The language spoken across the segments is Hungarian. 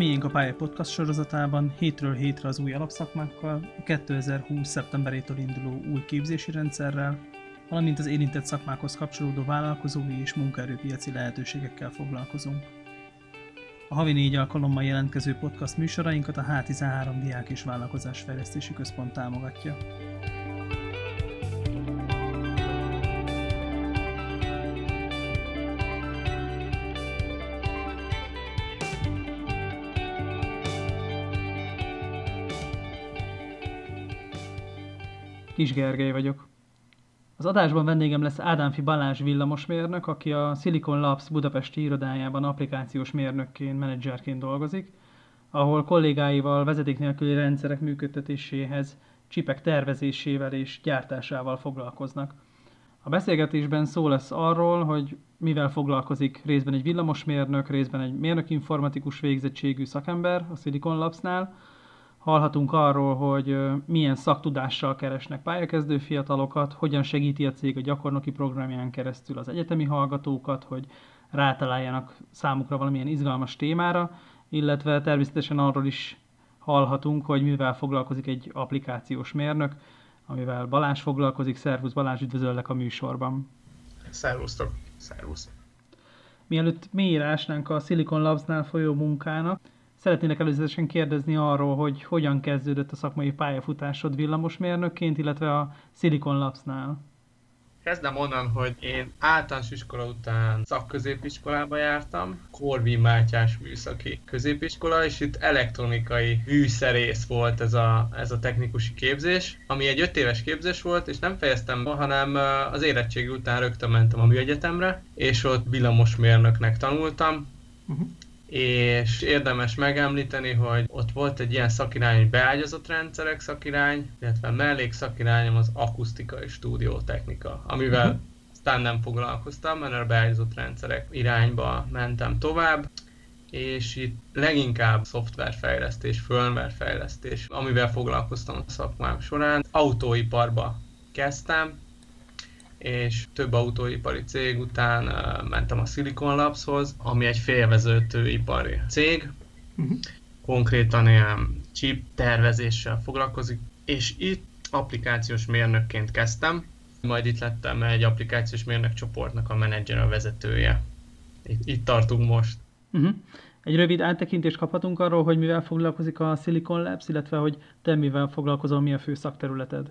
Miénk a Pálya Podcast sorozatában hétről hétre az új alapszakmákkal, a 2020. szeptemberétől induló új képzési rendszerrel, valamint az érintett szakmákhoz kapcsolódó vállalkozói és munkaerőpiaci lehetőségekkel foglalkozunk. A havi négy alkalommal jelentkező podcast műsorainkat a H13 Diák és Vállalkozásfejlesztési Központ támogatja. Kis Gergely vagyok. Az adásban vendégem lesz Ádámfi Balázs villamosmérnök, aki a Silicon Labs budapesti irodájában applikációs mérnökként, menedzserként dolgozik, ahol kollégáival vezeték nélküli rendszerek működtetéséhez, csipek tervezésével és gyártásával foglalkoznak. A beszélgetésben szó lesz arról, hogy mivel foglalkozik részben egy villamosmérnök, részben egy mérnökinformatikus végzettségű szakember a Silicon Labsnál, Hallhatunk arról, hogy milyen szaktudással keresnek pályakezdő fiatalokat, hogyan segíti a cég a gyakornoki programján keresztül az egyetemi hallgatókat, hogy rátaláljanak számukra valamilyen izgalmas témára, illetve természetesen arról is hallhatunk, hogy mivel foglalkozik egy applikációs mérnök, amivel Balázs foglalkozik. Szervusz Balázs, üdvözöllek a műsorban. Szervusztok, szervusz. Mielőtt mélyre ásnánk a Silicon Labs-nál folyó munkának, Szeretnének előzetesen kérdezni arról, hogy hogyan kezdődött a szakmai pályafutásod villamosmérnökként, illetve a Silicon Labs-nál. Kezdem onnan, hogy én általános iskola után szakközépiskolába jártam, Korvin Mátyás műszaki középiskola, és itt elektronikai hűszerész volt ez a, ez a technikusi képzés, ami egy öt éves képzés volt, és nem fejeztem be, hanem az érettségi után rögtön mentem a műegyetemre, és ott villamosmérnöknek tanultam, uh-huh és érdemes megemlíteni, hogy ott volt egy ilyen szakirány, hogy beágyazott rendszerek szakirány, illetve mellék szakirányom az akusztika és stúdiótechnika, amivel uh-huh. aztán nem foglalkoztam, mert a beágyazott rendszerek irányba mentem tovább, és itt leginkább szoftverfejlesztés, firmwarefejlesztés, amivel foglalkoztam a szakmám során. Autóiparba kezdtem, és több autóipari cég után mentem a Silicon Labshoz, ami egy félvezetőipari cég, uh-huh. konkrétan ilyen chip tervezéssel foglalkozik, és itt applikációs mérnökként kezdtem, majd itt lettem egy applikációs mérnök csoportnak a menedzser, a vezetője. Itt, itt tartunk most. Uh-huh. Egy rövid áttekintést kaphatunk arról, hogy mivel foglalkozik a Silicon Labs, illetve hogy te mivel foglalkozol, mi a fő szakterületed?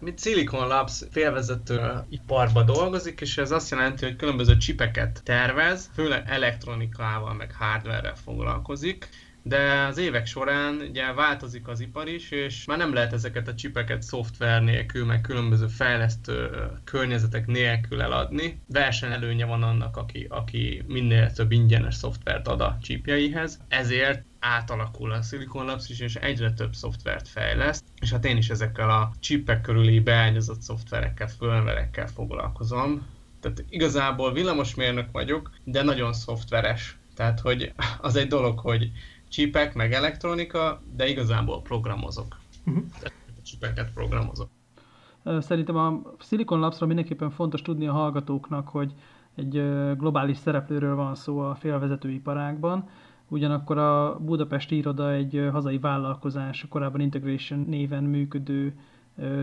Mint Silicon Labs félvezető iparba dolgozik, és ez azt jelenti, hogy különböző csipeket tervez, főleg elektronikával, meg hardware foglalkozik, de az évek során ugye változik az ipar is, és már nem lehet ezeket a csipeket szoftver nélkül, meg különböző fejlesztő környezetek nélkül eladni. Versenyelőnye van annak, aki, aki minél több ingyenes szoftvert ad a csípjeihez, ezért átalakul a Silicon Labs is, és egyre több szoftvert fejleszt, és hát én is ezekkel a csipek körüli beágyazott szoftverekkel, fölverekkel foglalkozom. Tehát igazából villamosmérnök vagyok, de nagyon szoftveres. Tehát, hogy az egy dolog, hogy csipek, meg elektronika, de igazából programozok. Uh-huh. A csipeket programozok. Szerintem a Silicon Labsra mindenképpen fontos tudni a hallgatóknak, hogy egy globális szereplőről van szó a félvezetőiparágban, ugyanakkor a Budapesti iroda egy hazai vállalkozás, korábban Integration néven működő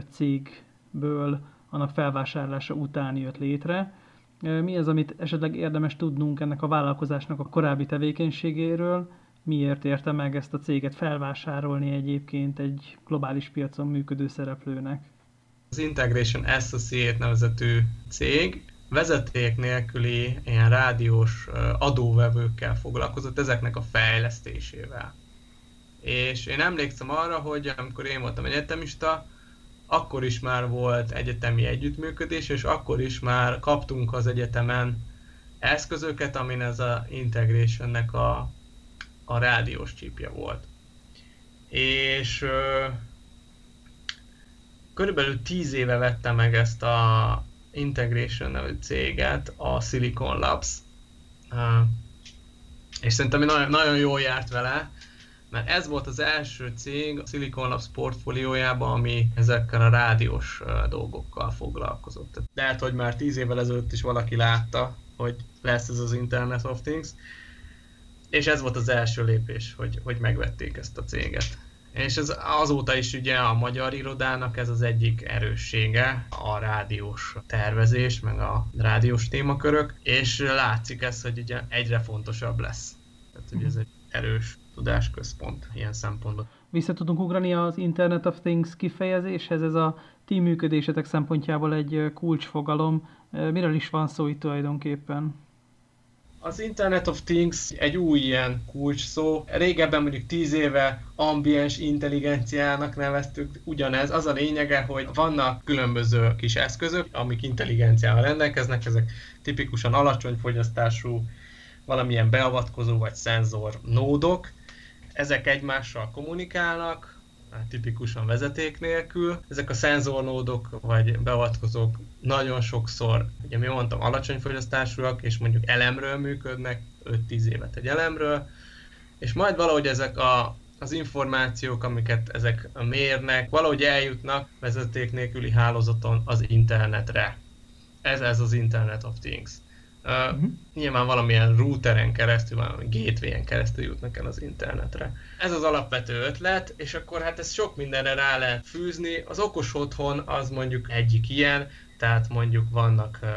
cégből annak felvásárlása után jött létre. Mi az, amit esetleg érdemes tudnunk ennek a vállalkozásnak a korábbi tevékenységéről, miért érte meg ezt a céget felvásárolni egyébként egy globális piacon működő szereplőnek? Az Integration Associate nevezetű cég vezeték nélküli ilyen rádiós adóvevőkkel foglalkozott, ezeknek a fejlesztésével. És én emlékszem arra, hogy amikor én voltam egyetemista, akkor is már volt egyetemi együttműködés, és akkor is már kaptunk az egyetemen eszközöket, amin ez a Integrationnek a a rádiós csípje volt. És ö, körülbelül 10 éve vette meg ezt a Integration nevű céget, a Silicon Labs, uh, és szerintem nagyon, nagyon jól járt vele, mert ez volt az első cég a Silicon Labs portfóliójában, ami ezekkel a rádiós dolgokkal foglalkozott. Lehet, hogy már 10 évvel ezelőtt is valaki látta, hogy lesz ez az Internet of Things, és ez volt az első lépés, hogy, hogy megvették ezt a céget. És ez azóta is ugye a magyar irodának ez az egyik erőssége, a rádiós tervezés, meg a rádiós témakörök, és látszik ez, hogy ugye egyre fontosabb lesz. Tehát, hogy ez egy erős tudásközpont ilyen szempontból. Vissza tudunk ugrani az Internet of Things kifejezéshez, ez a ti működésetek szempontjából egy kulcsfogalom. Miről is van szó itt tulajdonképpen? Az Internet of Things egy új ilyen kulcs szó. Régebben mondjuk 10 éve ambiens intelligenciának neveztük. Ugyanez, az a lényege, hogy vannak különböző kis eszközök, amik intelligenciával rendelkeznek, ezek tipikusan alacsony fogyasztású, valamilyen beavatkozó vagy szenzor nódok. Ezek egymással kommunikálnak, Hát tipikusan vezeték nélkül. Ezek a szenzornódok vagy beavatkozók nagyon sokszor, ugye mi mondtam, alacsony fogyasztásúak, és mondjuk elemről működnek, 5-10 évet egy elemről, és majd valahogy ezek a, az információk, amiket ezek mérnek, valahogy eljutnak vezeték nélküli hálózaton az internetre. Ez, ez az Internet of Things. Uh-huh. Nyilván valamilyen routeren keresztül, valami gateway-en keresztül jutnak el az internetre. Ez az alapvető ötlet, és akkor hát ezt sok mindenre rá lehet fűzni. Az okos otthon az mondjuk egyik ilyen, tehát mondjuk vannak uh,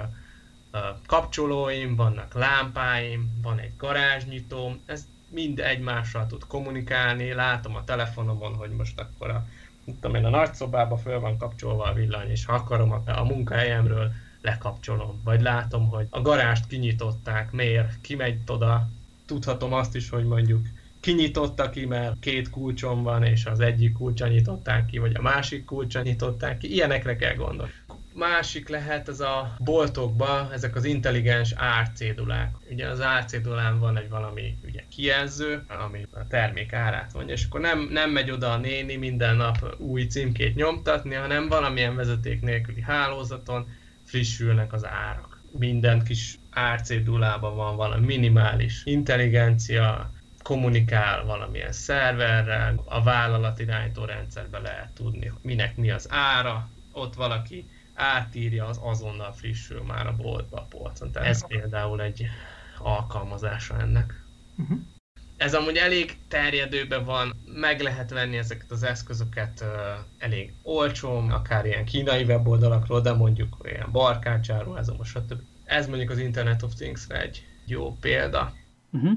uh, kapcsolóim, vannak lámpáim, van egy garázsnyitóm, ez mind egymással tud kommunikálni, látom a telefonomon, hogy most akkor a, tudom én, a nagyszobába föl van kapcsolva a villany, és ha akarom a, a munkahelyemről lekapcsolom, vagy látom, hogy a garást kinyitották, miért, kimegy oda, tudhatom azt is, hogy mondjuk kinyitotta ki, mert két kulcsom van, és az egyik kulcsa nyitották ki, vagy a másik kulcsa nyitották ki, ilyenekre kell gondolni. Másik lehet ez a boltokba, ezek az intelligens árcédulák. Ugye az árcédulán van egy valami ugye, kijelző, ami a termék árát mondja, és akkor nem, nem megy oda a néni minden nap új címkét nyomtatni, hanem valamilyen vezeték nélküli hálózaton frissülnek az árak. Minden kis árcédulában van valami minimális intelligencia, kommunikál valamilyen szerverrel, a vállalat irányító rendszerbe lehet tudni, minek mi az ára, ott valaki átírja, az azonnal frissül már a boltba, a polcon. Tehát ez például egy alkalmazása ennek. Uh-huh. Ez amúgy elég terjedőben van, meg lehet venni ezeket az eszközöket uh, elég olcsón, akár ilyen kínai weboldalakról, de mondjuk ilyen barkácsáruházom, stb. Ez mondjuk az Internet of Things-re egy jó példa. Uh-huh.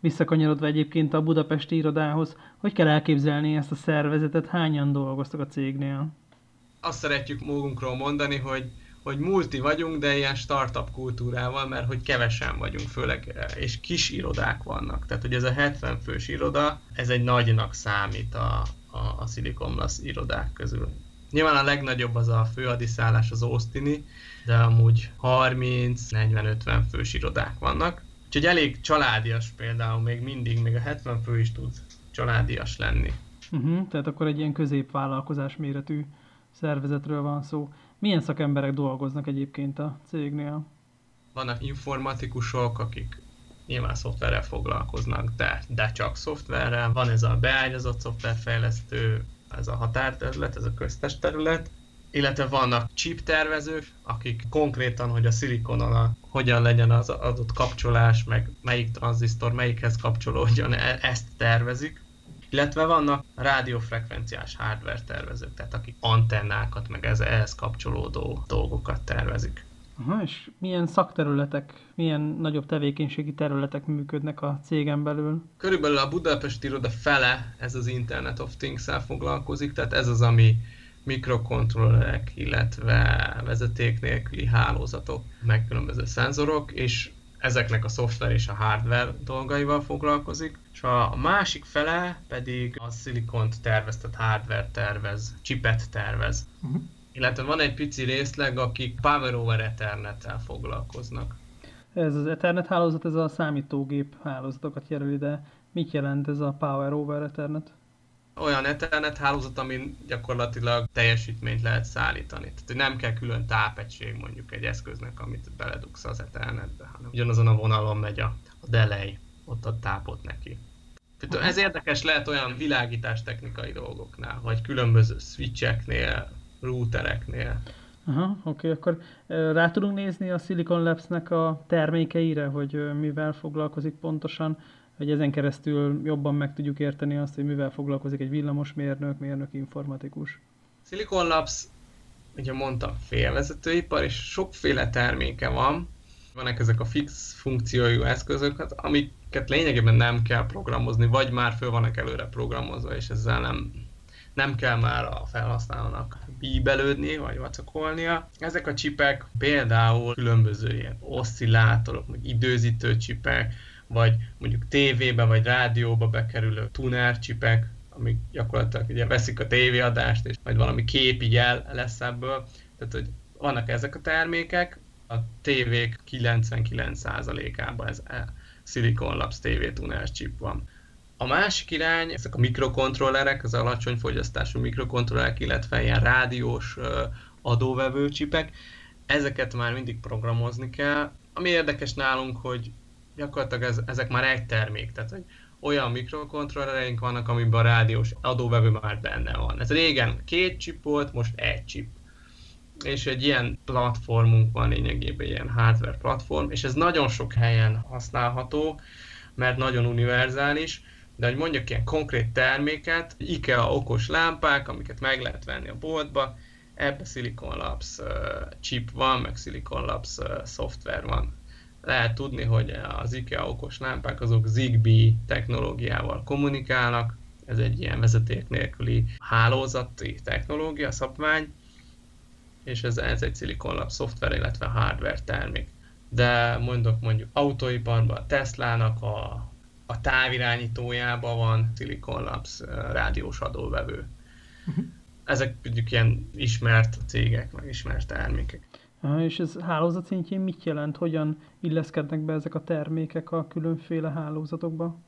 Visszakanyarodva egyébként a budapesti irodához, hogy kell elképzelni ezt a szervezetet, hányan dolgoztak a cégnél? Azt szeretjük magunkról mondani, hogy hogy multi vagyunk, de ilyen startup kultúrával, mert hogy kevesen vagyunk, főleg, és kis irodák vannak. Tehát, hogy ez a 70 fős iroda, ez egy nagynak számít a, a, a Silicon Valley irodák közül. Nyilván a legnagyobb az a főadiszállás, az Austini, de amúgy 30-40-50 fős irodák vannak. Úgyhogy elég családias például még mindig, még a 70 fő is tud családias lenni. Uh-huh, tehát akkor egy ilyen középvállalkozás méretű szervezetről van szó. Milyen szakemberek dolgoznak egyébként a cégnél? Vannak informatikusok, akik nyilván szoftverrel foglalkoznak, de, de csak szoftverrel. Van ez a beágyazott szoftverfejlesztő, ez a határterület, ez a köztes terület, illetve vannak chip tervezők, akik konkrétan, hogy a szilikonon a, hogyan legyen az adott kapcsolás, meg melyik tranzisztor melyikhez kapcsolódjon, e- ezt tervezik illetve vannak rádiófrekvenciás hardware tervezők, tehát akik antennákat, meg ez, ehhez kapcsolódó dolgokat tervezik. Aha, és milyen szakterületek, milyen nagyobb tevékenységi területek működnek a cégen belül? Körülbelül a Budapest iroda fele ez az Internet of Things-el foglalkozik, tehát ez az, ami mikrokontrollerek, illetve vezeték nélküli hálózatok, meg különböző szenzorok, és ezeknek a szoftver és a hardware dolgaival foglalkozik, és a másik fele pedig a szilikont tervez, tehát hardware tervez, chipet tervez. Uh-huh. Illetve van egy pici részleg, akik Power over Ethernet-tel foglalkoznak. Ez az Ethernet hálózat, ez a számítógép hálózatokat jelöli, de mit jelent ez a Power over Ethernet? Olyan Ethernet hálózat, amin gyakorlatilag teljesítményt lehet szállítani. Tehát nem kell külön tápegység mondjuk egy eszköznek, amit beledugsz az Ethernetbe, hanem ugyanazon a vonalon megy a, a delay, ott a tápot neki. Tehát ez érdekes lehet olyan világítás technikai dolgoknál, vagy különböző switcheknél, routereknél. Aha, oké, okay, akkor rá tudunk nézni a Silicon Labs-nek a termékeire, hogy mivel foglalkozik pontosan. Hogy ezen keresztül jobban meg tudjuk érteni azt, hogy mivel foglalkozik egy villamosmérnök, mérnök informatikus. Silicon Labs, ugye mondtam, félvezetőipar, és sokféle terméke van. Vannak ezek a fix funkciójú eszközök, hát, amiket lényegében nem kell programozni, vagy már föl vannak előre programozva, és ezzel nem, nem kell már a felhasználónak bíbelődni, vagy vacakolnia. Ezek a csipek például különböző ilyen oszcillátorok, meg időzítő csipek, vagy mondjuk tévébe vagy rádióba bekerülő tuner csipek, amik gyakorlatilag ugye veszik a tévéadást, és majd valami kép így el lesz ebből. Tehát, hogy vannak ezek a termékek, a tévék 99%-ában ez Silicon Labs TV tuner chip van. A másik irány, ezek a mikrokontrollerek, az alacsony fogyasztású mikrokontrollerek, illetve ilyen rádiós adóvevő csipek, ezeket már mindig programozni kell. Ami érdekes nálunk, hogy gyakorlatilag ez, ezek már egy termék, tehát hogy olyan mikrokontrollereink vannak, amiben a rádiós adóvevő már benne van. Ez régen két chip volt, most egy chip. És egy ilyen platformunk van lényegében, ilyen hardware platform, és ez nagyon sok helyen használható, mert nagyon univerzális, de hogy mondjak ilyen konkrét terméket, IKEA okos lámpák, amiket meg lehet venni a boltba, ebbe Silicon Labs uh, chip van, meg Silicon Labs uh, szoftver van lehet tudni, hogy az IKEA okos lámpák azok Zigbee technológiával kommunikálnak, ez egy ilyen vezeték nélküli hálózati technológia, szabvány, és ez, ez egy Silicon Lab szoftver, illetve hardware termék. De mondok mondjuk autóiparban a Tesla-nak a, a távirányítójában van Silicon Labs rádiós adóvevő. Uh-huh. Ezek mondjuk ilyen ismert cégek, meg ismert termékek. És ez hálózat szintjén mit jelent? Hogyan illeszkednek be ezek a termékek a különféle hálózatokba?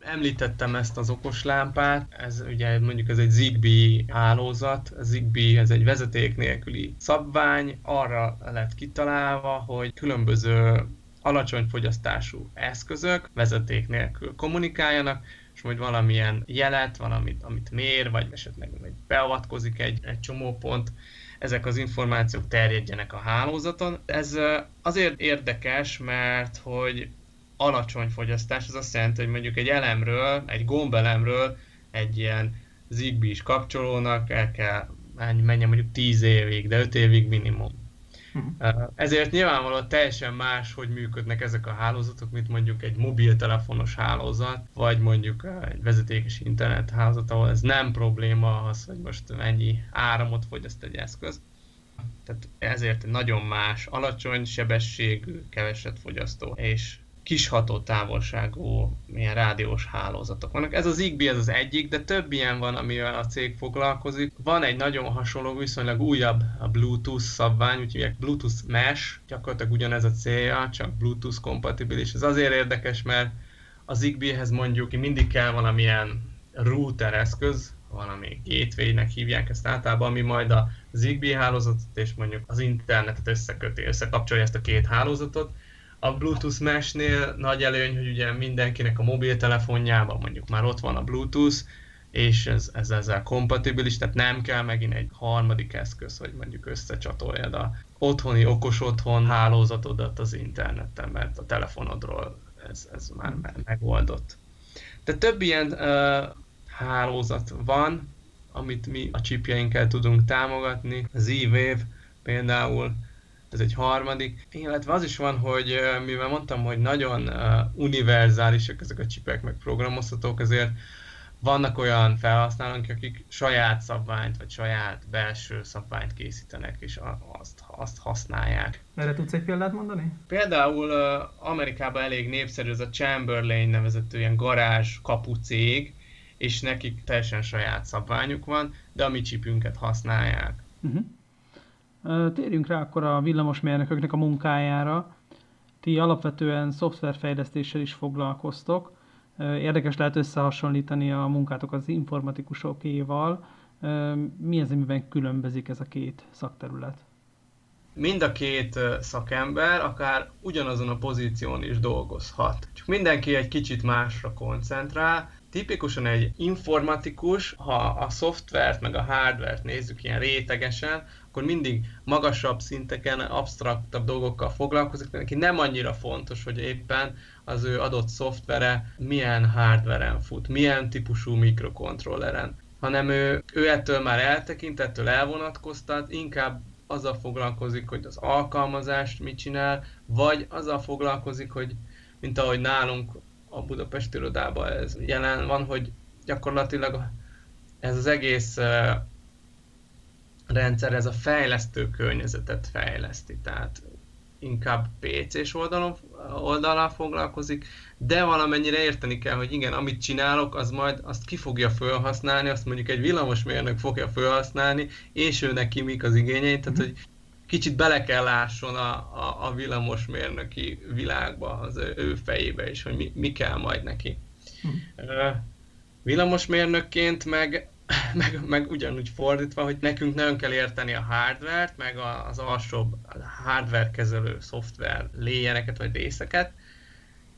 Említettem ezt az okos lámpát, ez ugye mondjuk ez egy Zigbee hálózat, a Zigbee ez egy vezeték nélküli szabvány, arra lett kitalálva, hogy különböző alacsony fogyasztású eszközök vezeték nélkül kommunikáljanak, és hogy valamilyen jelet, valamit, amit mér, vagy esetleg beavatkozik egy, egy csomópont, ezek az információk terjedjenek a hálózaton. Ez azért érdekes, mert hogy alacsony fogyasztás, az azt jelenti, hogy mondjuk egy elemről, egy gombelemről egy ilyen zigbee kapcsolónak el kell menjen mondjuk 10 évig, de 5 évig minimum. Uh-huh. Ezért nyilvánvalóan teljesen más, hogy működnek ezek a hálózatok, mint mondjuk egy mobiltelefonos hálózat, vagy mondjuk egy vezetékes internet hálózat, ahol ez nem probléma az, hogy most mennyi áramot fogyaszt egy eszköz. Tehát ezért nagyon más, alacsony sebességű, keveset fogyasztó, és kis hatótávolságú milyen rádiós hálózatok vannak. Ez az Zigbee ez az egyik, de több ilyen van, amivel a cég foglalkozik. Van egy nagyon hasonló, viszonylag újabb a Bluetooth szabvány, úgyhogy Bluetooth Mesh, gyakorlatilag ugyanez a célja, csak Bluetooth kompatibilis. Ez azért érdekes, mert a Zigbee-hez mondjuk mindig kell valamilyen router eszköz, valami gateway-nek hívják ezt általában, ami majd a Zigbee hálózatot és mondjuk az internetet összeköti, összekapcsolja ezt a két hálózatot, a Bluetooth Mesh-nél nagy előny, hogy ugye mindenkinek a mobiltelefonjában mondjuk már ott van a Bluetooth, és ez, ez ezzel kompatibilis, tehát nem kell megint egy harmadik eszköz, hogy mondjuk összecsatoljad a otthoni okos otthon hálózatodat az interneten, mert a telefonodról ez, ez már megoldott. De több ilyen uh, hálózat van, amit mi a chipjeinkkel tudunk támogatni. Az E-Wave például ez egy harmadik. Illetve az is van, hogy mivel mondtam, hogy nagyon univerzálisak ezek a csipek, meg programozhatók, ezért vannak olyan felhasználók, akik saját szabványt, vagy saját belső szabványt készítenek, és azt, azt használják. Erre tudsz egy példát mondani? Például Amerikában elég népszerű ez a Chamberlain nevezető ilyen garázs kapu cég, és nekik teljesen saját szabványuk van, de a mi csipünket használják. Uh-huh. Térjünk rá akkor a villamosmérnököknek a munkájára. Ti alapvetően szoftverfejlesztéssel is foglalkoztok. Érdekes lehet összehasonlítani a munkátok az informatikusokéval. Mi az, amiben különbözik ez a két szakterület? Mind a két szakember akár ugyanazon a pozíción is dolgozhat. Csak mindenki egy kicsit másra koncentrál. Tipikusan egy informatikus, ha a szoftvert meg a hardvert nézzük ilyen rétegesen, akkor mindig magasabb szinteken, absztraktabb dolgokkal foglalkozik, neki nem annyira fontos, hogy éppen az ő adott szoftvere milyen hardveren fut, milyen típusú mikrokontrolleren, hanem ő, ő ettől már eltekint, ettől elvonatkoztat, inkább azzal foglalkozik, hogy az alkalmazást mit csinál, vagy azzal foglalkozik, hogy mint ahogy nálunk a Budapesti irodában ez jelen van, hogy gyakorlatilag ez az egész rendszer, ez a fejlesztő környezetet fejleszti, tehát inkább PC-s oldalon, oldalán foglalkozik, de valamennyire érteni kell, hogy igen, amit csinálok, az majd azt ki fogja felhasználni, azt mondjuk egy villamosmérnök fogja felhasználni, és ő neki mik az igényei, tehát mhm. hogy kicsit bele kell lásson a, a, a villamosmérnöki világba, az ő, ő fejébe is, hogy mi, mi kell majd neki. Hm. villamosmérnökként meg, meg, meg ugyanúgy fordítva, hogy nekünk nagyon kell érteni a hardvert, meg az alsóbb hardware kezelő szoftver léjereket vagy részeket,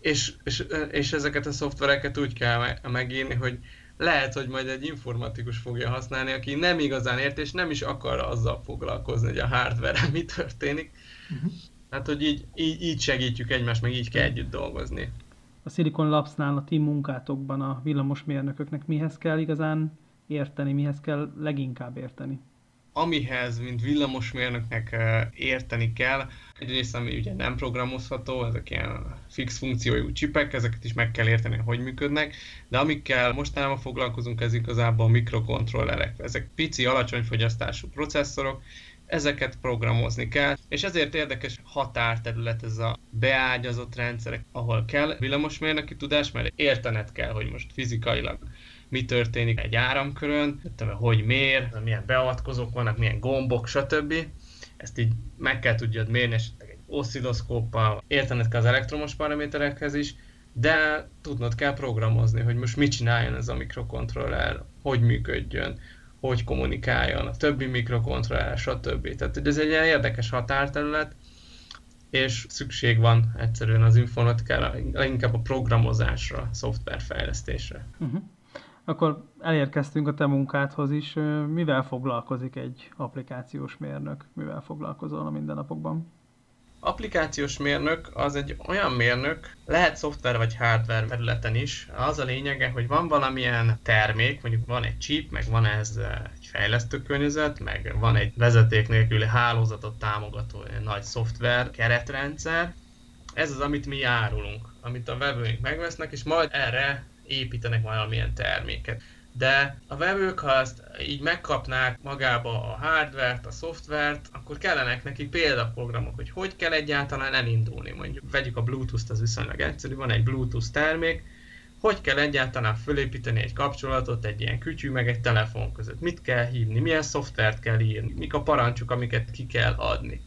és, és, és ezeket a szoftvereket úgy kell megírni, hogy lehet, hogy majd egy informatikus fogja használni, aki nem igazán ért, és nem is akar azzal foglalkozni, hogy a hardware mi történik. Uh-huh. Hát, hogy így, így, így segítjük egymást, meg így kell együtt dolgozni. A Silicon Labs-nál a ti munkátokban a villamosmérnököknek mihez kell igazán érteni, mihez kell leginkább érteni? Amihez, mint villamosmérnöknek érteni kell, egyrészt ami ugye nem programozható, ezek ilyen fix funkciójú csipek, ezeket is meg kell érteni, hogy működnek, de amikkel mostanában foglalkozunk, ez igazából mikrokontrollerek. Ezek pici, alacsony fogyasztású processzorok, ezeket programozni kell, és ezért érdekes határterület ez a beágyazott rendszerek, ahol kell villamosmérnöki tudás, mert értened kell, hogy most fizikailag mi történik egy áramkörön, hogy mér, milyen beavatkozók vannak, milyen gombok, stb. Ezt így meg kell tudjad mérni esetleg egy oszcilloszkóppal, értened kell az elektromos paraméterekhez is, de tudnod kell programozni, hogy most mit csináljon ez a mikrokontroller, hogy működjön, hogy kommunikáljon a többi mikrokontroller, stb. Tehát ez egy ilyen érdekes határterület, és szükség van egyszerűen az informatikára, leginkább a programozásra, szoftverfejlesztésre. Uh-huh. Akkor elérkeztünk a te munkádhoz is. Mivel foglalkozik egy applikációs mérnök? Mivel foglalkozol a mindennapokban? Applikációs mérnök az egy olyan mérnök, lehet szoftver vagy hardware területen is. Az a lényege, hogy van valamilyen termék, mondjuk van egy chip, meg van ez egy fejlesztőkörnyezet, meg van egy vezeték nélküli hálózatot támogató nagy szoftver keretrendszer. Ez az, amit mi árulunk, amit a vevőink megvesznek, és majd erre építenek valamilyen terméket. De a vevők, ha ezt így megkapnák magába a hardvert, a szoftvert, akkor kellenek neki példaprogramok, hogy hogy kell egyáltalán elindulni. Mondjuk vegyük a Bluetooth-t, az viszonylag egyszerű, van egy Bluetooth termék, hogy kell egyáltalán fölépíteni egy kapcsolatot egy ilyen kütyű meg egy telefon között. Mit kell hívni, milyen szoftvert kell írni, mik a parancsok, amiket ki kell adni.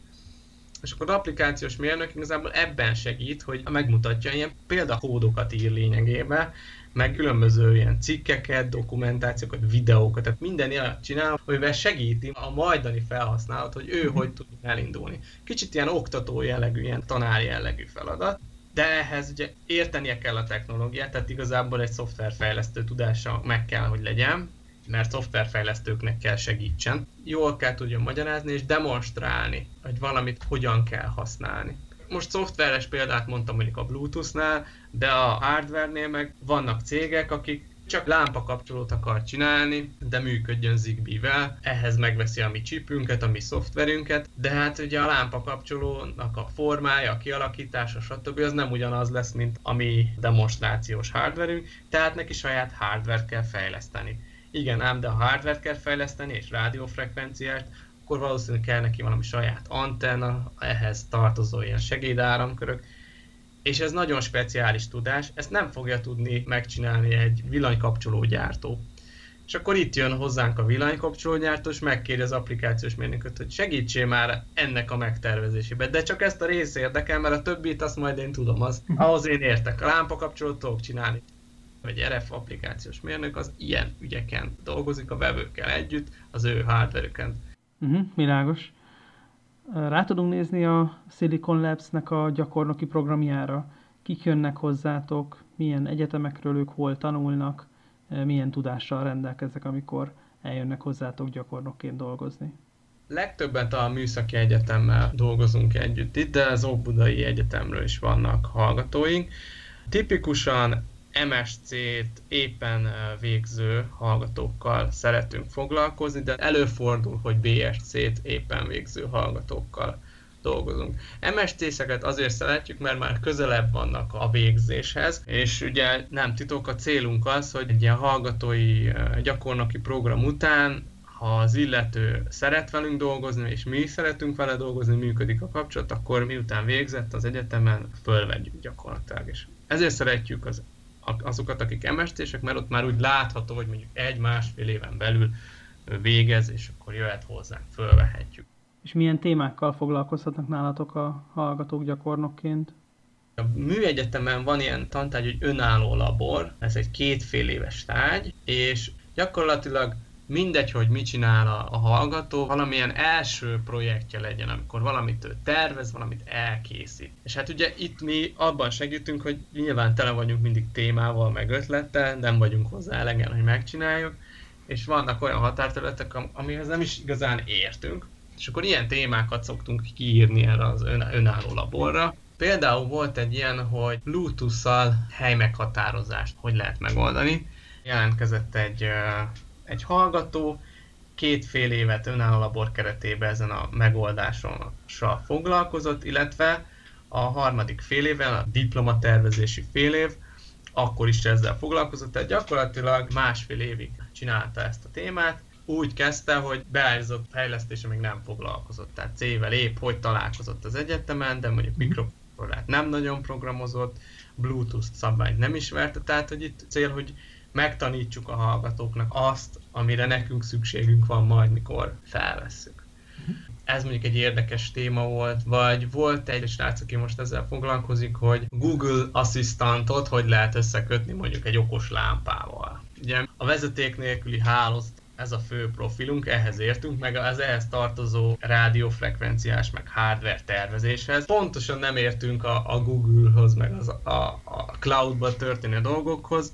És akkor az applikációs mérnök igazából ebben segít, hogy megmutatja, ilyen példakódokat ír lényegében, meg különböző ilyen cikkeket, dokumentációkat, videókat, tehát minden ilyen csinál, amivel segíti a majdani felhasználót, hogy ő hogy tud elindulni. Kicsit ilyen oktató jellegű, ilyen tanár jellegű feladat, de ehhez ugye értenie kell a technológiát, tehát igazából egy szoftverfejlesztő tudása meg kell, hogy legyen, mert szoftverfejlesztőknek kell segítsen. Jól kell tudjon magyarázni és demonstrálni, hogy valamit hogyan kell használni most szoftveres példát mondtam mondjuk a Bluetooth-nál, de a hardware-nél meg vannak cégek, akik csak lámpa kapcsolót akar csinálni, de működjön Zigbee-vel, ehhez megveszi a mi chipünket, a mi szoftverünket, de hát ugye a lámpa kapcsolónak a formája, a kialakítása, stb. az nem ugyanaz lesz, mint a mi demonstrációs hardverünk, tehát neki saját hardware kell fejleszteni. Igen, ám de a hardware kell fejleszteni és rádiófrekvenciát, akkor valószínűleg kell neki valami saját antenna, ehhez tartozó ilyen segédáramkörök, és ez nagyon speciális tudás, ezt nem fogja tudni megcsinálni egy villanykapcsológyártó. És akkor itt jön hozzánk a villanykapcsológyártó, és megkéri az applikációs mérnököt, hogy segítsél már ennek a megtervezésébe. De csak ezt a részt érdekel, mert a többit azt majd én tudom, az, ahhoz én értek. A lámpakapcsolót tudok csinálni. Vagy RF applikációs mérnök az ilyen ügyeken dolgozik a vevőkkel együtt, az ő hardverüken. Uh-huh, világos. Rá tudunk nézni a Silicon Labs-nek a gyakornoki programjára. Kik jönnek hozzátok, milyen egyetemekről ők hol tanulnak, milyen tudással rendelkeznek, amikor eljönnek hozzátok gyakornokként dolgozni? Legtöbbet a Műszaki Egyetemmel dolgozunk együtt itt, de az Óbudai Egyetemről is vannak hallgatóink. Tipikusan MSC-t éppen végző hallgatókkal szeretünk foglalkozni, de előfordul, hogy BSC-t éppen végző hallgatókkal dolgozunk. MSC-szeket azért szeretjük, mert már közelebb vannak a végzéshez, és ugye nem titok, a célunk az, hogy egy ilyen hallgatói gyakornoki program után ha az illető szeret velünk dolgozni, és mi is szeretünk vele dolgozni, működik a kapcsolat, akkor miután végzett az egyetemen, fölvegyük gyakorlatilag. És ezért szeretjük az, azokat, akik MST-sek, mert ott már úgy látható, hogy mondjuk egy-másfél éven belül végez, és akkor jöhet hozzánk, fölvehetjük. És milyen témákkal foglalkozhatnak nálatok a hallgatók gyakornokként? A műegyetemen van ilyen tantárgy, hogy önálló labor, ez egy kétfél éves tárgy, és gyakorlatilag mindegy, hogy mit csinál a, a hallgató, valamilyen első projektje legyen, amikor valamit ő tervez, valamit elkészít. És hát ugye itt mi abban segítünk, hogy nyilván tele vagyunk mindig témával, meg ötlettel, nem vagyunk hozzá elegen, hogy megcsináljuk, és vannak olyan határterületek, amihez nem is igazán értünk, és akkor ilyen témákat szoktunk kiírni erre az ön, önálló laborra. Például volt egy ilyen, hogy Bluetooth-szal helymeghatározást hogy lehet megoldani. Jelentkezett egy egy hallgató két fél évet önálló labor keretében ezen a megoldással foglalkozott, illetve a harmadik fél évvel, a diplomatervezési fél év, akkor is ezzel foglalkozott, tehát gyakorlatilag másfél évig csinálta ezt a témát, úgy kezdte, hogy beállított fejlesztése még nem foglalkozott, tehát C-vel épp hogy találkozott az egyetemen, de mondjuk mikrokontrollát nem nagyon programozott, Bluetooth szabványt nem ismerte, tehát hogy itt cél, hogy megtanítsuk a hallgatóknak azt, amire nekünk szükségünk van majd, mikor felvesszük. Ez mondjuk egy érdekes téma volt, vagy volt egy srác, aki most ezzel foglalkozik, hogy Google Assistantot hogy lehet összekötni mondjuk egy okos lámpával. Ugye a vezeték nélküli hálózat ez a fő profilunk, ehhez értünk, meg az ehhez tartozó rádiófrekvenciás, meg hardware tervezéshez. Pontosan nem értünk a, a Google-hoz, meg az, a, a cloudban történő dolgokhoz,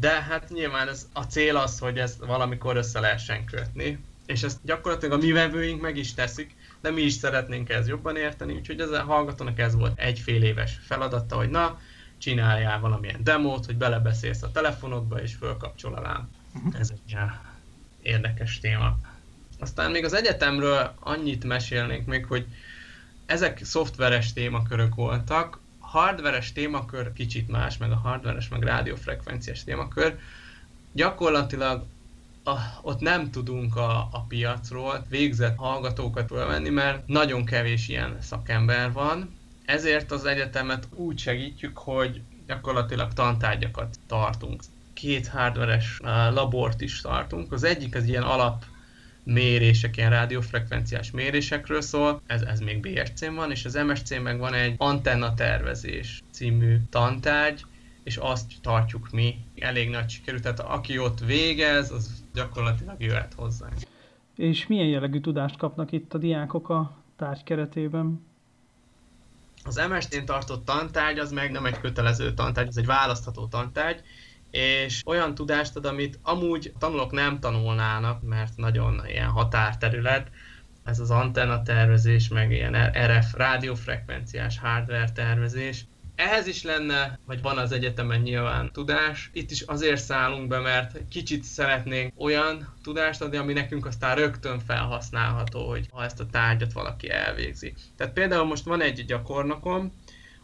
de hát nyilván ez, a cél az, hogy ezt valamikor össze lehessen kötni, és ezt gyakorlatilag a mi vevőink meg is teszik, de mi is szeretnénk ezt jobban érteni, úgyhogy ez a hallgatónak ez volt egy fél éves feladata, hogy na, csináljál valamilyen demót, hogy belebeszélsz a telefonodba, és fölkapcsol a lám. Uh-huh. Ez egy érdekes téma. Aztán még az egyetemről annyit mesélnék még, hogy ezek szoftveres témakörök voltak, hardveres témakör kicsit más, meg a hardveres, meg rádiófrekvenciás témakör. Gyakorlatilag a, ott nem tudunk a, a piacról végzett hallgatókat fölvenni, mert nagyon kevés ilyen szakember van. Ezért az egyetemet úgy segítjük, hogy gyakorlatilag tantárgyakat tartunk. Két hardveres labort is tartunk. Az egyik az ilyen alap mérések, ilyen rádiófrekvenciás mérésekről szól, ez, ez még BSC-n van, és az MSC meg van egy antenna tervezés című tantárgy, és azt tartjuk mi elég nagy sikerű, tehát aki ott végez, az gyakorlatilag jöhet hozzánk. És milyen jellegű tudást kapnak itt a diákok a tárgy keretében? Az MST-n tartott tantárgy az meg nem egy kötelező tantárgy, ez egy választható tantárgy, és olyan tudást ad, amit amúgy tanulók nem tanulnának, mert nagyon ilyen határterület, ez az antenna tervezés, meg ilyen RF rádiófrekvenciás hardware tervezés. Ehhez is lenne, vagy van az egyetemen nyilván tudás. Itt is azért szállunk be, mert kicsit szeretnénk olyan tudást adni, ami nekünk aztán rögtön felhasználható, hogy ha ezt a tárgyat valaki elvégzi. Tehát például most van egy gyakornokom,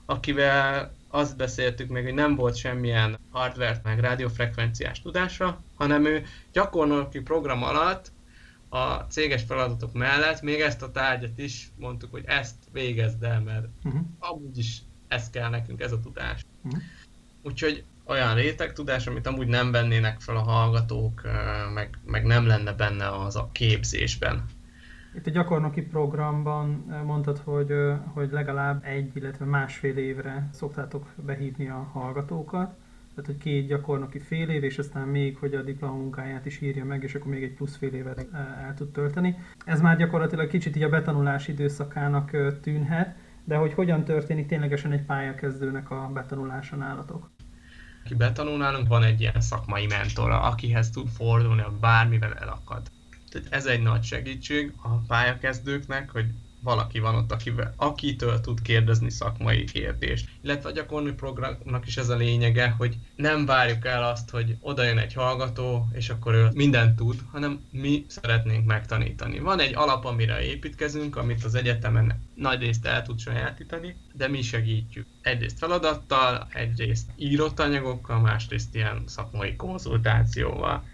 akivel azt beszéltük meg, hogy nem volt semmilyen hardware meg rádiófrekvenciás tudása, hanem ő gyakornoki program alatt a céges feladatok mellett még ezt a tárgyat is mondtuk, hogy ezt végezd el, mert uh-huh. amúgy is ez kell nekünk, ez a tudás. Uh-huh. Úgyhogy olyan réteg tudás, amit amúgy nem vennének fel a hallgatók, meg, meg nem lenne benne az a képzésben. Itt a gyakornoki programban eh, mondtad, hogy, eh, hogy legalább egy, illetve másfél évre szoktátok behívni a hallgatókat. Tehát, hogy két gyakornoki fél év, és aztán még, hogy a diplomunkáját is írja meg, és akkor még egy plusz fél évet eh, el tud tölteni. Ez már gyakorlatilag kicsit így a betanulási időszakának tűnhet, de hogy hogyan történik ténylegesen egy pályakezdőnek a betanulása nálatok? aki betanul nálunk, van egy ilyen szakmai mentora, akihez tud fordulni, ha bármivel elakad. Tehát ez egy nagy segítség a pályakezdőknek, hogy valaki van ott, akivel, akitől tud kérdezni szakmai kérdést. Illetve a gyakorló programnak is ez a lényege, hogy nem várjuk el azt, hogy oda jön egy hallgató, és akkor ő mindent tud, hanem mi szeretnénk megtanítani. Van egy alap, amire építkezünk, amit az egyetemen nagy részt el tud sajátítani, de mi segítjük. Egyrészt feladattal, egyrészt írott anyagokkal, másrészt ilyen szakmai konzultációval.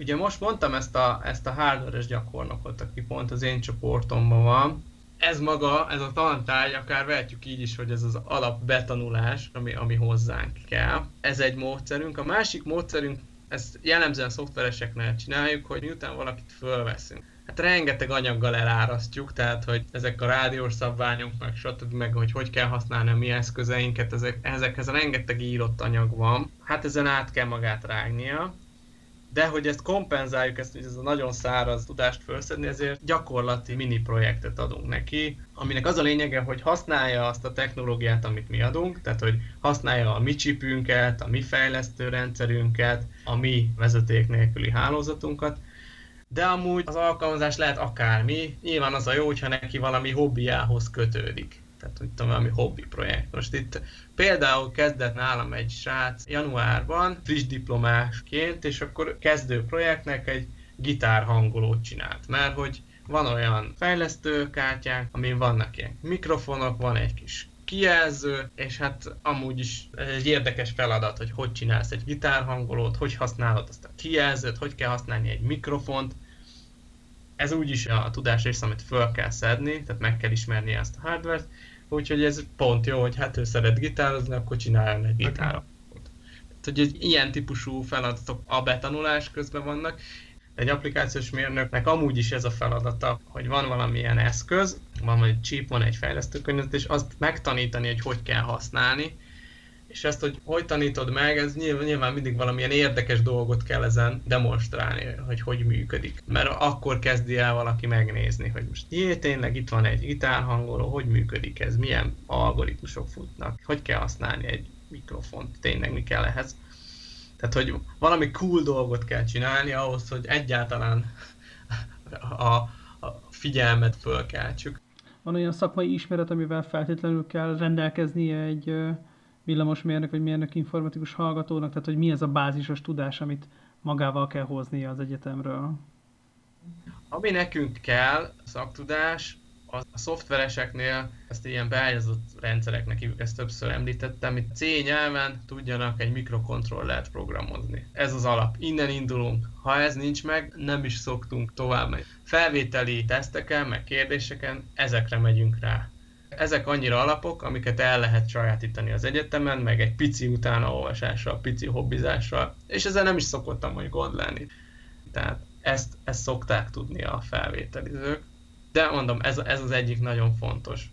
Ugye most mondtam ezt a, ezt a hardware gyakornokot, aki pont az én csoportomban van, ez maga, ez a tantárgy, akár vehetjük így is, hogy ez az alap betanulás, ami, ami hozzánk kell. Ez egy módszerünk. A másik módszerünk, ezt jellemzően szoftvereseknél csináljuk, hogy miután valakit fölveszünk, hát rengeteg anyaggal elárasztjuk, tehát hogy ezek a rádiós szabványok, meg stb. meg hogy hogy kell használni a mi eszközeinket, ezek, ezekhez rengeteg írott anyag van. Hát ezen át kell magát rágnia, de hogy ezt kompenzáljuk, ezt ez a nagyon száraz tudást felszedni, ezért gyakorlati mini projektet adunk neki, aminek az a lényege, hogy használja azt a technológiát, amit mi adunk, tehát hogy használja a mi csipünket, a mi fejlesztő rendszerünket, a mi vezeték nélküli hálózatunkat, de amúgy az alkalmazás lehet akármi, nyilván az a jó, hogyha neki valami hobbiához kötődik tehát hogy valami hobbi projekt. Most itt például kezdett nálam egy srác januárban, friss diplomásként, és akkor kezdő projektnek egy gitár hangolót csinált, mert hogy van olyan fejlesztőkártyák, amin vannak ilyen mikrofonok, van egy kis kijelző, és hát amúgy is egy érdekes feladat, hogy hogy csinálsz egy gitárhangolót, hogy használod azt a kijelzőt, hogy kell használni egy mikrofont. Ez úgyis a tudás része, amit föl kell szedni, tehát meg kell ismerni ezt a hardware-t, Úgyhogy ez pont jó, hogy hát ő szeret gitározni, akkor csináljon egy gitárot. Tehát, hogy egy ilyen típusú feladatok a betanulás közben vannak. Egy applikációs mérnöknek amúgy is ez a feladata, hogy van valamilyen eszköz, van egy chip, van egy fejlesztőkönyv, és azt megtanítani, hogy hogy kell használni, és ezt, hogy hogy tanítod meg, ez nyilván, nyilván mindig valamilyen érdekes dolgot kell ezen demonstrálni, hogy hogy működik. Mert akkor kezdi el valaki megnézni, hogy most jé, tényleg itt van egy gitárhangoló, hogy működik ez, milyen algoritmusok futnak, hogy kell használni egy mikrofont, tényleg mi kell ehhez. Tehát, hogy valami cool dolgot kell csinálni ahhoz, hogy egyáltalán a, a figyelmet fölkeltsük. Van olyan szakmai ismeret, amivel feltétlenül kell rendelkeznie egy villamosmérnök vagy mérnök informatikus hallgatónak, tehát hogy mi ez a bázisos tudás, amit magával kell hoznia az egyetemről? Ami nekünk kell, szaktudás, a szoftvereseknél ezt ilyen beágyazott rendszereknek hívjuk, ezt többször említettem, itt C nyelven tudjanak egy mikrokontrollert programozni. Ez az alap. Innen indulunk. Ha ez nincs meg, nem is szoktunk tovább menni. Felvételi teszteken, meg kérdéseken, ezekre megyünk rá ezek annyira alapok, amiket el lehet sajátítani az egyetemen, meg egy pici utánaolvasással, pici hobbizással, és ezzel nem is szokottam hogy gond lenni. Tehát ezt, ezt szokták tudni a felvételizők. De mondom, ez, ez az egyik nagyon fontos.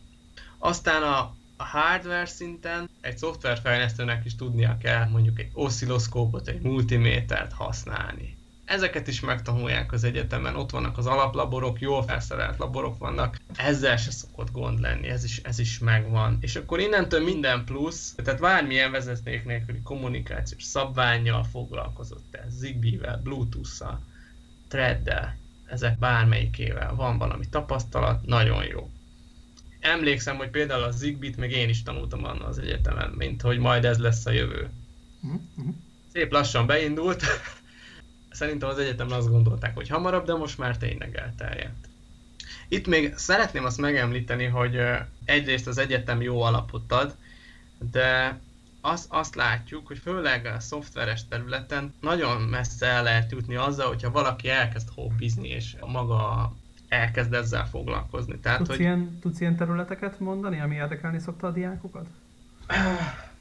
Aztán a, a hardware szinten egy szoftverfejlesztőnek is tudnia kell mondjuk egy oszilloszkópot, egy multimétert használni Ezeket is megtanulják az egyetemen, ott vannak az alaplaborok, jól felszerelt laborok vannak, ezzel se szokott gond lenni, ez is, ez is megvan. És akkor innentől minden plusz, tehát bármilyen vezeték nélküli kommunikációs szabványjal foglalkozott ez, Zigbee-vel, Bluetooth-szal, Thread-del, ezek bármelyikével van valami tapasztalat, nagyon jó. Emlékszem, hogy például a Zigbee-t meg én is tanultam anna az egyetemen, mint hogy majd ez lesz a jövő. Uh-huh. Szép lassan beindult, Szerintem az egyetem azt gondolták, hogy hamarabb, de most már tényleg elterjedt. Itt még szeretném azt megemlíteni, hogy egyrészt az egyetem jó alapot ad, de azt, azt látjuk, hogy főleg a szoftveres területen nagyon messze el lehet jutni azzal, hogyha valaki elkezd hobbizni, és maga elkezd ezzel foglalkozni. Tehát, tudsz, hogy... ilyen, tudsz ilyen területeket mondani, ami érdekelni szokta a diákokat?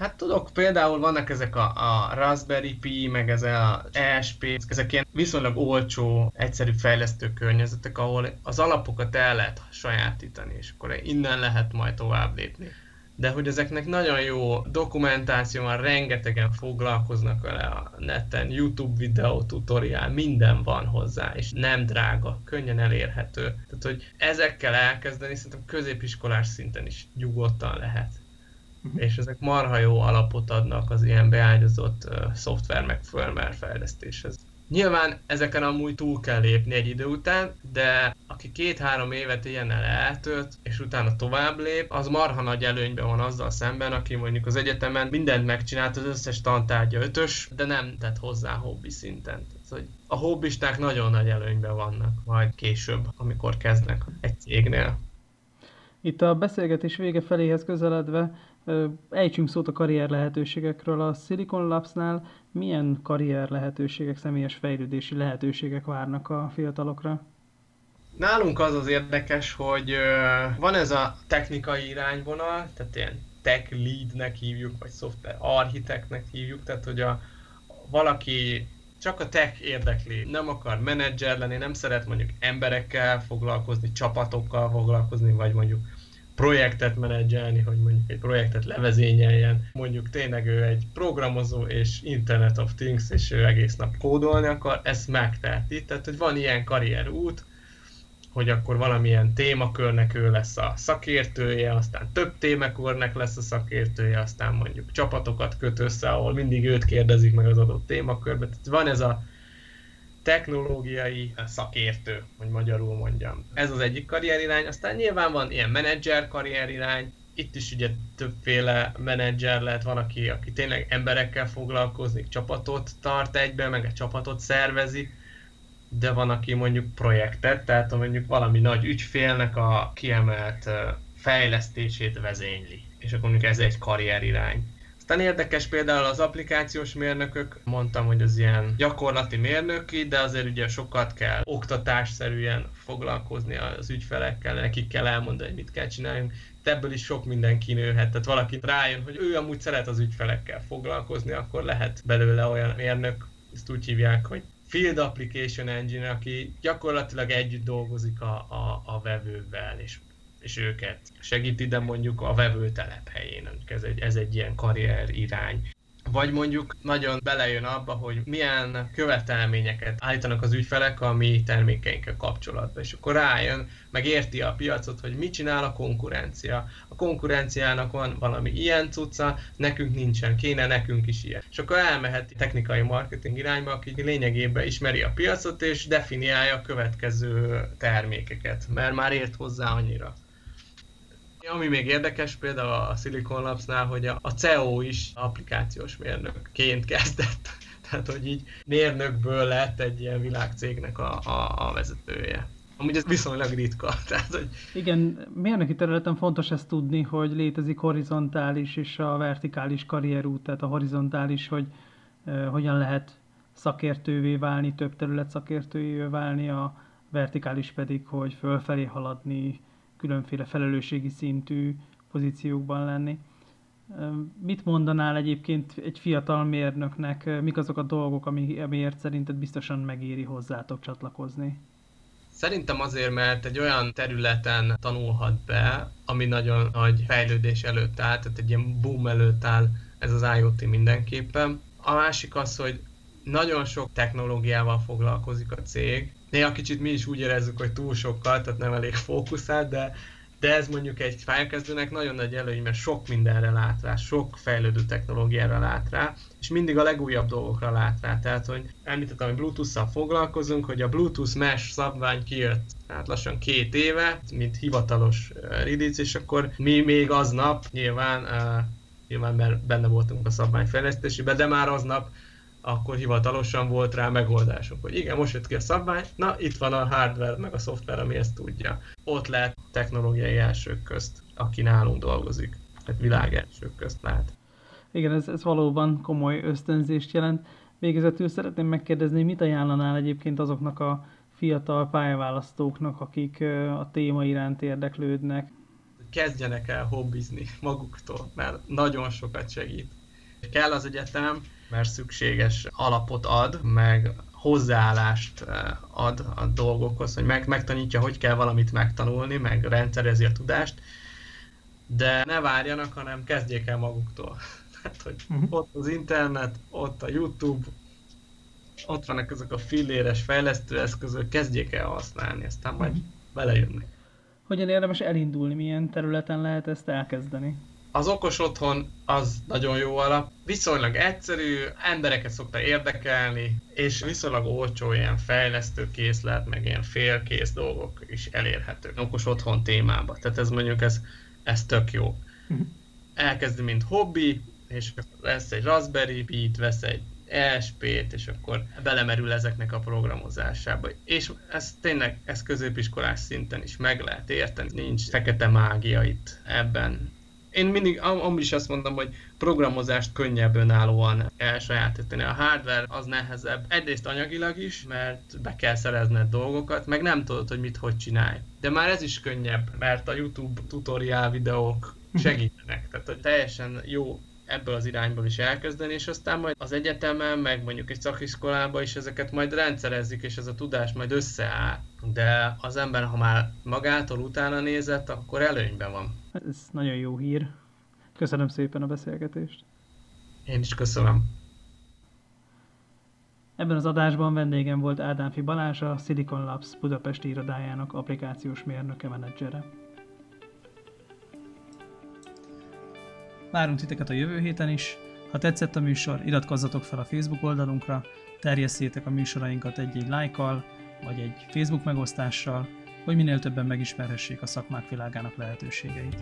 Hát tudok, például vannak ezek a, a Raspberry Pi, meg ez a ESP, ezek ilyen viszonylag olcsó, egyszerű fejlesztő környezetek, ahol az alapokat el lehet sajátítani, és akkor innen lehet majd tovább lépni. De hogy ezeknek nagyon jó dokumentáció van, rengetegen foglalkoznak vele a neten, YouTube videó, tutoriál, minden van hozzá, és nem drága, könnyen elérhető. Tehát, hogy ezekkel elkezdeni szerintem középiskolás szinten is nyugodtan lehet és ezek marha jó alapot adnak az ilyen beágyazott uh, szoftver meg firmware fejlesztéshez. Nyilván ezeken amúgy túl kell lépni egy idő után, de aki két-három évet ilyennel eltölt, és utána tovább lép, az marha nagy előnyben van azzal szemben, aki mondjuk az egyetemen mindent megcsinált, az összes tantárgya ötös, de nem tett hozzá hobbi szinten. Tehát, hogy a hobbisták nagyon nagy előnyben vannak majd később, amikor kezdnek egy cégnél. Itt a beszélgetés vége feléhez közeledve ejtsünk szót a karrier lehetőségekről. A Silicon Labs-nál milyen karrier lehetőségek, személyes fejlődési lehetőségek várnak a fiatalokra? Nálunk az az érdekes, hogy van ez a technikai irányvonal, tehát ilyen tech leadnek hívjuk, vagy szoftver architektnek hívjuk, tehát hogy a, valaki csak a tech érdekli, nem akar menedzser lenni, nem szeret mondjuk emberekkel foglalkozni, csapatokkal foglalkozni, vagy mondjuk projektet menedzselni, hogy mondjuk egy projektet levezényeljen. Mondjuk tényleg ő egy programozó és Internet of Things, és ő egész nap kódolni akar, ezt megteheti. Tehát, hogy van ilyen karrierút, hogy akkor valamilyen témakörnek ő lesz a szakértője, aztán több témakörnek lesz a szakértője, aztán mondjuk csapatokat köt össze, ahol mindig őt kérdezik meg az adott témakörbe. Tehát van ez a technológiai szakértő, hogy magyarul mondjam. Ez az egyik karrierirány, aztán nyilván van ilyen menedzser karrierirány, itt is ugye többféle menedzser lehet, van, aki, aki tényleg emberekkel foglalkozik, csapatot tart egybe, meg egy csapatot szervezi, de van, aki mondjuk projektet, tehát mondjuk valami nagy ügyfélnek a kiemelt fejlesztését vezényli. És akkor mondjuk ez egy karrierirány. Aztán érdekes például az applikációs mérnökök, mondtam, hogy az ilyen gyakorlati mérnöki, de azért ugye sokat kell oktatásszerűen foglalkozni az ügyfelekkel, nekik kell elmondani, hogy mit kell csináljunk. Ebből is sok minden kinőhet. Tehát valaki rájön, hogy ő amúgy szeret az ügyfelekkel foglalkozni, akkor lehet belőle olyan mérnök, ezt úgy hívják, hogy Field Application Engine, aki gyakorlatilag együtt dolgozik a, a, a vevővel, és és őket segíti, de mondjuk a vevő telephelyén, ez egy, ez egy ilyen karrier irány. Vagy mondjuk nagyon belejön abba, hogy milyen követelményeket állítanak az ügyfelek a mi termékeinkkel kapcsolatban, és akkor rájön, meg érti a piacot, hogy mit csinál a konkurencia. A konkurenciának van valami ilyen cucca, nekünk nincsen, kéne nekünk is ilyen. És akkor elmehet technikai marketing irányba, aki lényegében ismeri a piacot, és definiálja a következő termékeket, mert már ért hozzá annyira. Ami még érdekes például a Silicon Labs-nál, hogy a CEO is applikációs mérnökként kezdett. Tehát, hogy így mérnökből lett egy ilyen világcégnek a, a, a vezetője. Amúgy ez viszonylag ritka. Tehát, hogy... Igen, mérnöki területen fontos ezt tudni, hogy létezik horizontális és a vertikális karrierút, tehát a horizontális, hogy uh, hogyan lehet szakértővé válni, több terület szakértővé válni, a vertikális pedig, hogy fölfelé haladni, különféle felelősségi szintű pozíciókban lenni. Mit mondanál egyébként egy fiatal mérnöknek, mik azok a dolgok, ami, amiért szerinted biztosan megéri hozzátok csatlakozni? Szerintem azért, mert egy olyan területen tanulhat be, ami nagyon nagy fejlődés előtt áll, tehát egy ilyen boom előtt áll ez az IoT mindenképpen. A másik az, hogy nagyon sok technológiával foglalkozik a cég, néha kicsit mi is úgy érezzük, hogy túl sokkal, tehát nem elég fókuszált, de, de ez mondjuk egy pályakezdőnek nagyon nagy előny, mert sok mindenre lát rá, sok fejlődő technológiára lát rá, és mindig a legújabb dolgokra lát rá. Tehát, hogy említettem, hogy Bluetooth-szal foglalkozunk, hogy a Bluetooth mesh szabvány kijött hát lassan két éve, mint hivatalos ridic, és akkor mi még aznap, nyilván, uh, nyilván mert benne voltunk a szabványfejlesztésében, de már aznap akkor hivatalosan volt rá megoldásunk, hogy igen, most jött ki a szabvány, na itt van a hardware meg a szoftver, ami ezt tudja. Ott lehet technológiai elsők közt, aki nálunk dolgozik. Tehát világ elsők közt lehet. Igen, ez, ez valóban komoly ösztönzést jelent. Végezetül szeretném megkérdezni, mit ajánlanál egyébként azoknak a fiatal pályaválasztóknak, akik a téma iránt érdeklődnek? Kezdjenek el hobbizni maguktól, mert nagyon sokat segít. Kell az egyetem, mert szükséges alapot ad, meg hozzáállást eh, ad a dolgokhoz, hogy meg, megtanítja, hogy kell valamit megtanulni, meg rendszerezi a tudást, de ne várjanak, hanem kezdjék el maguktól. Tehát, hogy uh-huh. ott az internet, ott a YouTube, ott vannak ezek a filléres fejlesztő eszközök, kezdjék el használni, aztán majd uh-huh. belejönni. Hogyan érdemes elindulni, milyen területen lehet ezt elkezdeni? Az okos otthon az nagyon jó alap, viszonylag egyszerű, embereket szokta érdekelni, és viszonylag olcsó ilyen fejlesztő készlet, meg ilyen félkész dolgok is elérhető okos otthon témába. Tehát ez mondjuk ez, ez tök jó. Mhm. Elkezdi, mint hobbi, és lesz egy Raspberry Pi, vesz egy ESP-t, és akkor belemerül ezeknek a programozásába. És ez tényleg, ez középiskolás szinten is meg lehet érteni, nincs fekete mágia itt ebben. Én mindig amúgy is azt mondom, hogy programozást könnyebb önállóan elsajátítani. A hardware az nehezebb. Egyrészt anyagilag is, mert be kell szerezned dolgokat, meg nem tudod, hogy mit hogy csinálj. De már ez is könnyebb, mert a YouTube tutoriál videók segítenek. Tehát hogy teljesen jó ebből az irányból is elkezdeni, és aztán majd az egyetemen, meg mondjuk egy szakiskolában is ezeket majd rendszerezzük, és ez a tudás majd összeáll. De az ember, ha már magától utána nézett, akkor előnyben van. Ez nagyon jó hír. Köszönöm szépen a beszélgetést. Én is köszönöm. Ebben az adásban vendégem volt Ádámfi Balázs, a Silicon Labs Budapesti irodájának applikációs mérnöke menedzsere. Várunk titeket a jövő héten is. Ha tetszett a műsor, iratkozzatok fel a Facebook oldalunkra, terjesszétek a műsorainkat egy-egy lájkkal, vagy egy Facebook megosztással, hogy minél többen megismerhessék a szakmák világának lehetőségeit.